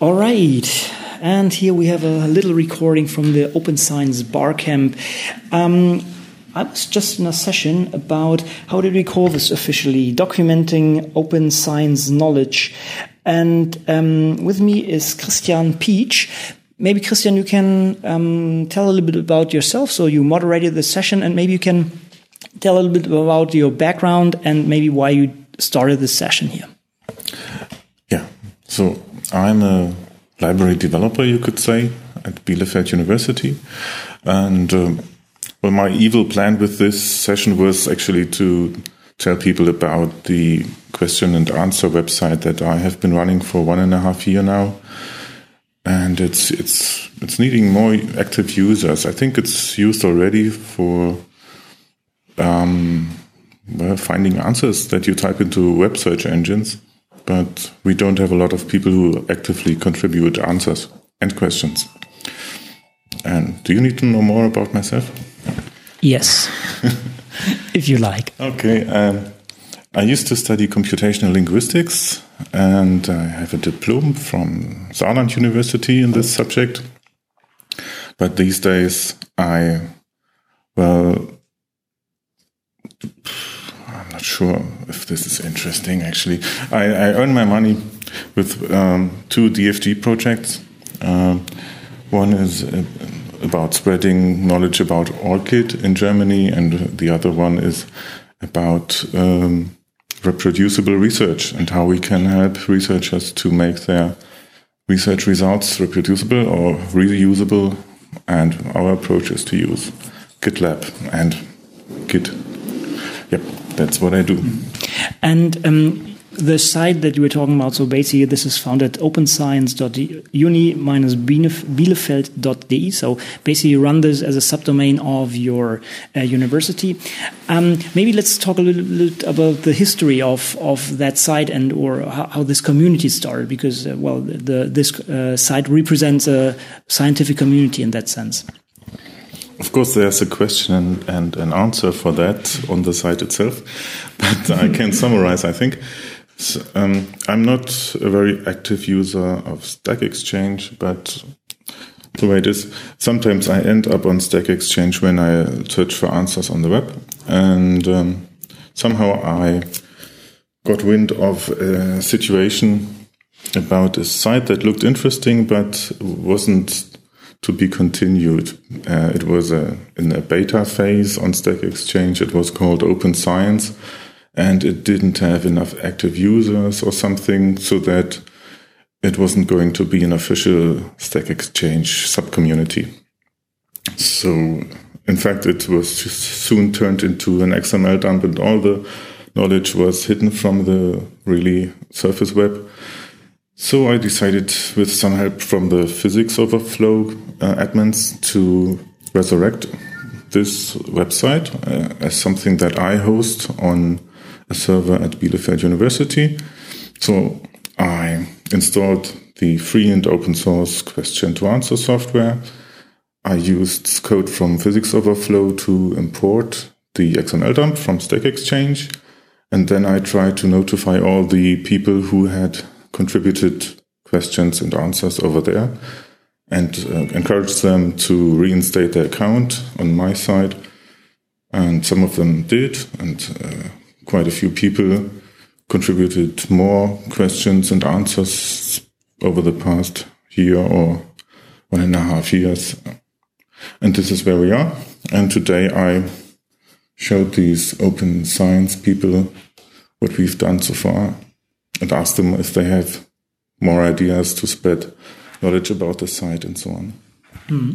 All right. And here we have a little recording from the Open Science Barcamp. Um, I was just in a session about how did we call this officially? Documenting open science knowledge. And um, with me is Christian Pietsch. Maybe Christian, you can um, tell a little bit about yourself. So you moderated the session, and maybe you can tell a little bit about your background and maybe why you started this session here. Yeah. So I'm a library developer, you could say, at Bielefeld University. And um, well, my evil plan with this session was actually to tell people about the question and answer website that I have been running for one and a half year now. And it's it's it's needing more active users. I think it's used already for um, well, finding answers that you type into web search engines but we don't have a lot of people who actively contribute answers and questions. And do you need to know more about myself? Yes, if you like. Okay. Um, I used to study computational linguistics and I have a diploma from Saarland University in this subject. But these days I, well, not sure if this is interesting. Actually, I, I earn my money with um, two DFG projects. Um, one is uh, about spreading knowledge about ORCID in Germany, and the other one is about um, reproducible research and how we can help researchers to make their research results reproducible or reusable. And our approach is to use GitLab and Git. Yep that's what I do. And um, the site that you were talking about, so basically this is found at openscience.uni-bielefeld.de. So basically you run this as a subdomain of your uh, university. Um, maybe let's talk a little bit about the history of, of that site and or how, how this community started because, uh, well, the, this uh, site represents a scientific community in that sense. Of course, there's a question and, and an answer for that on the site itself, but I can summarize, I think. So, um, I'm not a very active user of Stack Exchange, but the way it is, sometimes I end up on Stack Exchange when I search for answers on the web. And um, somehow I got wind of a situation about a site that looked interesting, but wasn't to be continued. Uh, it was a, in a beta phase on Stack Exchange. It was called Open Science, and it didn't have enough active users or something, so that it wasn't going to be an official Stack Exchange subcommunity. So, in fact, it was soon turned into an XML dump, and all the knowledge was hidden from the really surface web. So I decided, with some help from the Physics Overflow uh, admins, to resurrect this website uh, as something that I host on a server at Bielefeld University. So I installed the free and open source Question2Answer software. I used code from Physics Overflow to import the XML dump from Stack Exchange. And then I tried to notify all the people who had contributed questions and answers over there and uh, encouraged them to reinstate their account on my side. And some of them did, and uh, quite a few people contributed more questions and answers over the past year or one and a half years. And this is where we are. And today I showed these open science people what we've done so far and ask them if they have more ideas to spread knowledge about the site and so on. Hmm.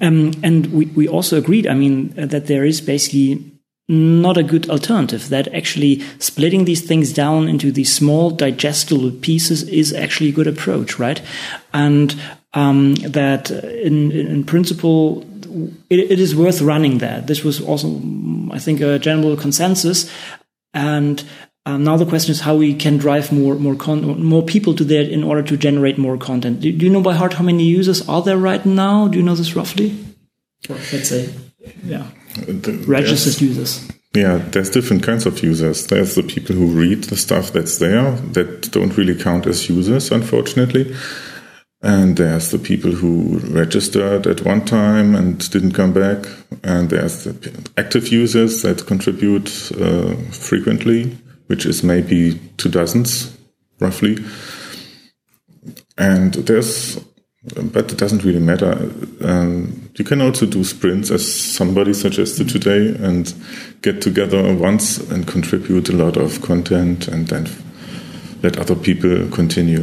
Um, and we, we also agreed, I mean, uh, that there is basically not a good alternative, that actually splitting these things down into these small digestible pieces is actually a good approach, right? And um, that in, in principle, it, it is worth running that. This was also, I think, a general consensus. And um, now the question is how we can drive more more con- more people to that in order to generate more content. Do, do, you know by heart how many users are there right now? Do you know this roughly? Or let's say, yeah, the, registered users. Yeah, there's different kinds of users. There's the people who read the stuff that's there that don't really count as users, unfortunately. And there's the people who registered at one time and didn't come back. And there's the active users that contribute uh, frequently, which is maybe two dozens, roughly. And there's, but it doesn't really matter. Um, you can also do sprints, as somebody suggested today, and get together once and contribute a lot of content and then let other people continue.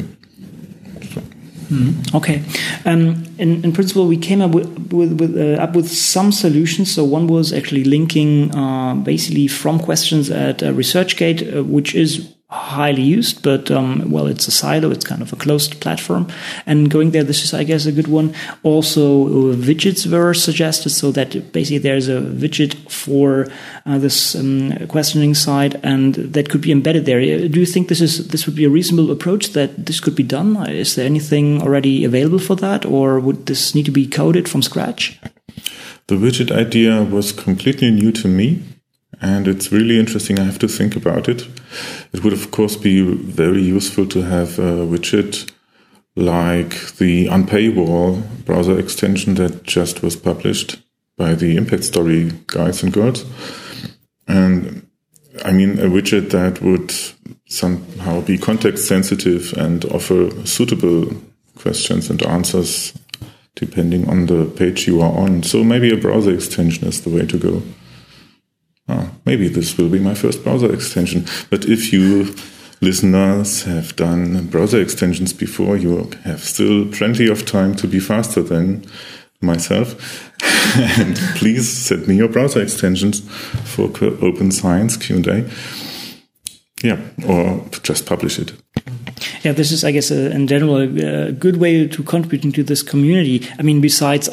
Mm, okay. Um, in, in, principle, we came up with, with, with uh, up with some solutions. So one was actually linking uh, basically from questions at uh, ResearchGate, uh, which is highly used, but um, well, it's a silo. It's kind of a closed platform, and going there, this is, I guess, a good one. Also, uh, widgets were suggested, so that basically there's a widget for uh, this um, questioning side, and that could be embedded there. Uh, do you think this is this would be a reasonable approach that this could be done? Is there anything already available for that, or would this need to be coded from scratch? The widget idea was completely new to me and it's really interesting. I have to think about it. It would, of course, be very useful to have a widget like the Unpaywall browser extension that just was published by the Impact Story guys and girls. And I mean, a widget that would somehow be context sensitive and offer suitable questions and answers depending on the page you are on. So maybe a browser extension is the way to go maybe this will be my first browser extension. But if you listeners have done browser extensions before, you have still plenty of time to be faster than myself. and please send me your browser extensions for Open Science Q&A. Yeah, or just publish it. Yeah, this is, I guess, in general, a good way to contribute into this community. I mean, besides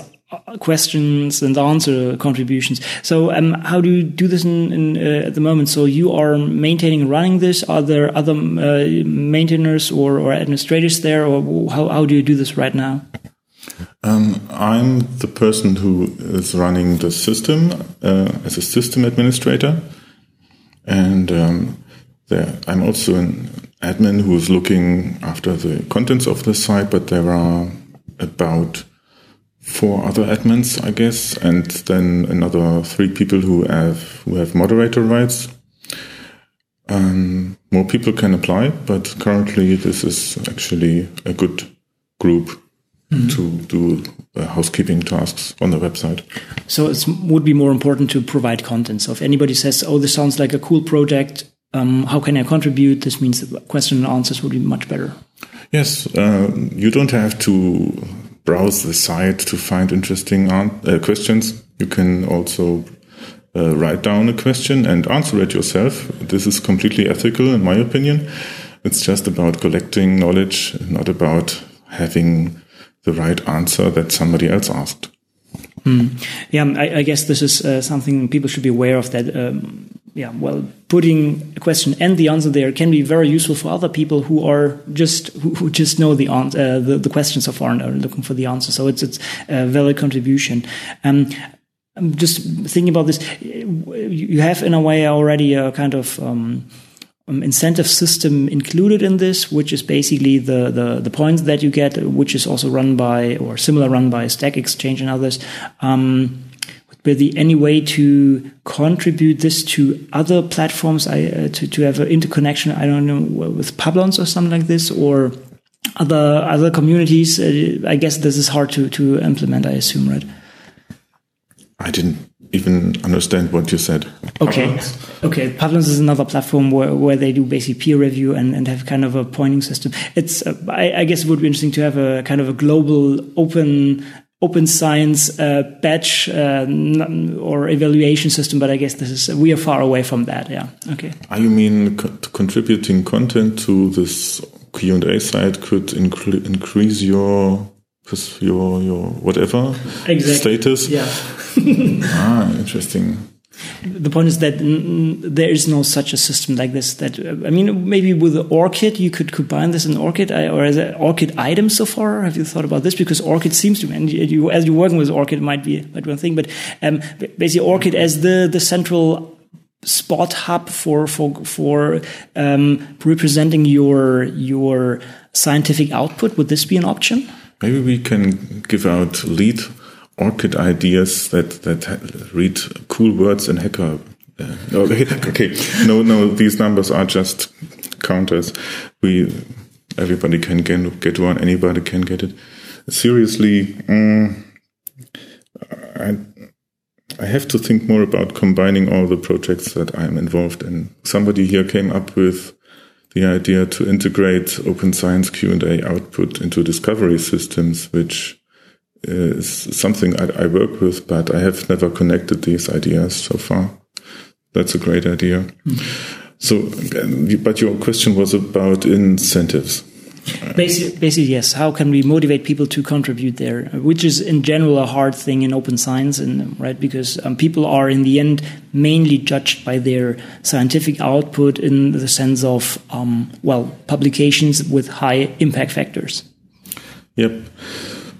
questions and answer contributions. So, um, how do you do this in, in uh, at the moment? So, you are maintaining running this. Are there other uh, maintainers or, or administrators there, or how, how do you do this right now? Um, I'm the person who is running the system uh, as a system administrator, and um, there, I'm also an admin who is looking after the contents of the site. But there are about four other admins, I guess, and then another three people who have who have moderator rights. Um, more people can apply, but currently this is actually a good group mm-hmm. to do uh, housekeeping tasks on the website. So it would be more important to provide content. So if anybody says, "Oh, this sounds like a cool project," um, how can I contribute? This means that question and answers would be much better. Yes, uh, you don't have to browse the site to find interesting uh, questions. You can also uh, write down a question and answer it yourself. This is completely ethical, in my opinion. It's just about collecting knowledge, not about having the right answer that somebody else asked. Mm. Yeah, I, I, guess this is uh, something people should be aware of that um, yeah, well, putting a question and the answer there can be very useful for other people who are just who, who just know the answer, uh, the, the question so far and are looking for the answer. So it's it's a valid contribution. Um, I'm just thinking about this. You have in a way already a kind of um, um, incentive system included in this, which is basically the, the, the points that you get, which is also run by or similar run by Stack Exchange and others. Um, there any way to contribute this to other platforms? I, uh, to, to have an interconnection i don't know with Publons or something like this or other other communities? Uh, i guess this is hard to to implement i assume right? I didn't even understand what you said. Okay. Publons. okay Publons is another platform where, where they do basically peer review and, and have kind of a pointing system. It's uh, I, I, guess it would be interesting to have a kind of a global open open science uh, batch uh, or evaluation system, but I guess this is we are far away from that. Yeah. Okay. Are you mean co contributing content to this Q and A site could increase your your your whatever exactly. status? Yeah. ah, interesting the point is that there is no such a system like this. That I mean, maybe with ORCID you could combine this in ORCID or as an ORCID item so far. Have you thought about this? Because ORCID seems to, and you, as you're working with ORCID, might be might be one thing, but um, basically ORCID as the the central spot hub for for for um, representing your your scientific output. Would this be an option? maybe we can give out lead ORCID ideas that that read cool words in hacker. Uh, okay, okay, no, no, these numbers are just counters. We everybody can get, get one. Anybody can get it. Seriously, um, I I have to think more about combining all the projects that I'm involved in. Somebody here came up with the idea to integrate open science Q&A output into discovery systems, which is something I, I, work with, but I have never connected these ideas so far. That's a great idea. Mm. So, but your question was about incentives. Basically, basically, yes. How can we motivate people to contribute there? Which is, in general, a hard thing in open science, and right because um, people are, in the end, mainly judged by their scientific output in the sense of, um, well, publications with high impact factors. Yep.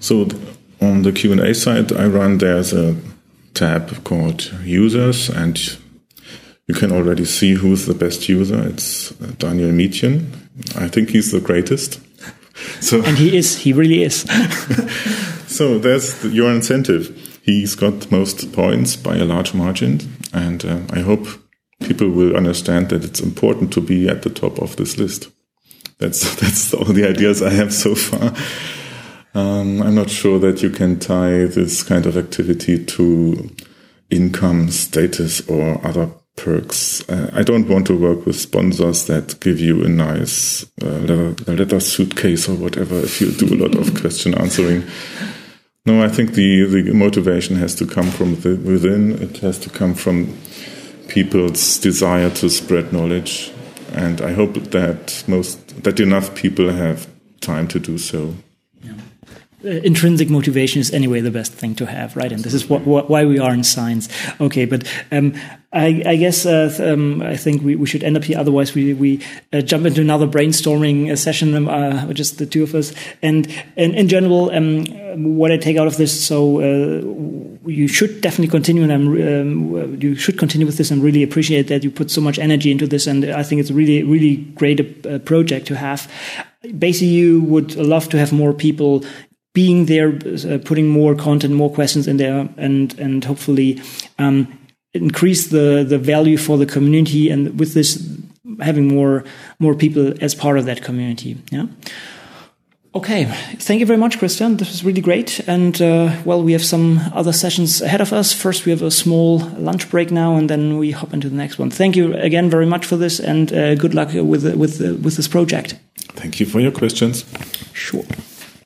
So on the Q and A side, I run there's a tab called Users, and you can already see who's the best user. It's Daniel Mietchen. I think he's the greatest. So and he is. He really is. so that's your incentive. He's got most points by a large margin, and uh, I hope people will understand that it's important to be at the top of this list. That's that's all the ideas I have so far. Um, I'm not sure that you can tie this kind of activity to income, status, or other perks. Uh, I don't want to work with sponsors that give you a nice uh, leather, leather, suitcase or whatever if you do a lot of question answering. No, I think the, the motivation has to come from the, within. It has to come from people's desire to spread knowledge. And I hope that most, that enough people have time to do so. Uh, intrinsic motivation is anyway the best thing to have, right? And this is what, what, why we are in science. Okay, but um, I, I, guess uh, um, I think we, we, should end up here. Otherwise, we we uh, jump into another brainstorming uh, session, um, uh, just the two of us. And, and in general, um, what I take out of this, so uh, you should definitely continue, and I'm um, you should continue with this. and really appreciate that you put so much energy into this, and I think it's a really really great project to have basically you would love to have more people being there, uh, putting more content, more questions in there, and and hopefully um, increase the the value for the community, and with this having more more people as part of that community. Yeah. Okay, thank you very much, Christian. This was really great. And uh, well, we have some other sessions ahead of us. First, we have a small lunch break now, and then we hop into the next one. Thank you again very much for this, and uh, good luck with with with this project. Thank you for your questions. Sure.